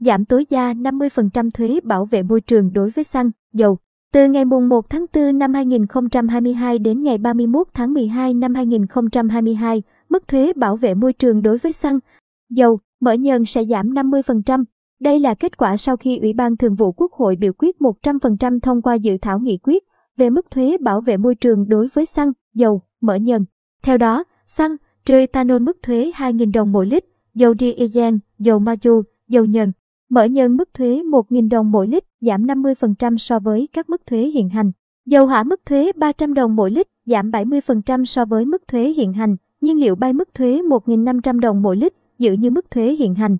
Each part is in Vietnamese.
giảm tối đa 50% thuế bảo vệ môi trường đối với xăng, dầu. Từ ngày mùng 1 tháng 4 năm 2022 đến ngày 31 tháng 12 năm 2022, mức thuế bảo vệ môi trường đối với xăng, dầu, mỡ nhờn sẽ giảm 50%. Đây là kết quả sau khi Ủy ban Thường vụ Quốc hội biểu quyết 100% thông qua dự thảo nghị quyết về mức thuế bảo vệ môi trường đối với xăng, dầu, mỡ nhờn. Theo đó, xăng, trừ ethanol mức thuế 2.000 đồng mỗi lít, dầu diesel, dầu ma dầu nhờn, mở nhân mức thuế 1.000 đồng mỗi lít, giảm 50% so với các mức thuế hiện hành. Dầu hỏa mức thuế 300 đồng mỗi lít, giảm 70% so với mức thuế hiện hành. Nhiên liệu bay mức thuế 1.500 đồng mỗi lít, giữ như mức thuế hiện hành.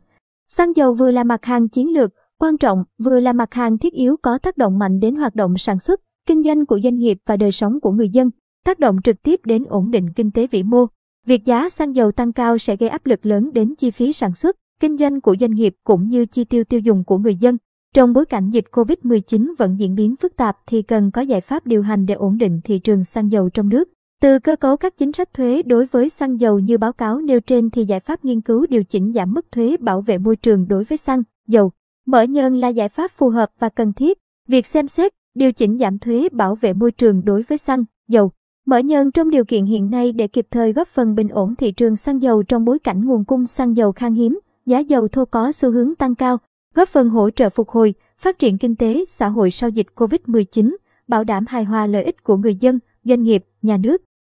Xăng dầu vừa là mặt hàng chiến lược, quan trọng, vừa là mặt hàng thiết yếu có tác động mạnh đến hoạt động sản xuất, kinh doanh của doanh nghiệp và đời sống của người dân, tác động trực tiếp đến ổn định kinh tế vĩ mô. Việc giá xăng dầu tăng cao sẽ gây áp lực lớn đến chi phí sản xuất, kinh doanh của doanh nghiệp cũng như chi tiêu tiêu dùng của người dân. Trong bối cảnh dịch COVID-19 vẫn diễn biến phức tạp thì cần có giải pháp điều hành để ổn định thị trường xăng dầu trong nước. Từ cơ cấu các chính sách thuế đối với xăng dầu như báo cáo nêu trên thì giải pháp nghiên cứu điều chỉnh giảm mức thuế bảo vệ môi trường đối với xăng, dầu, mỡ nhờn là giải pháp phù hợp và cần thiết. Việc xem xét, điều chỉnh giảm thuế bảo vệ môi trường đối với xăng, dầu, mỡ nhờn trong điều kiện hiện nay để kịp thời góp phần bình ổn thị trường xăng dầu trong bối cảnh nguồn cung xăng dầu khan hiếm, giá dầu thô có xu hướng tăng cao, góp phần hỗ trợ phục hồi, phát triển kinh tế xã hội sau dịch Covid-19, bảo đảm hài hòa lợi ích của người dân, doanh nghiệp, nhà nước.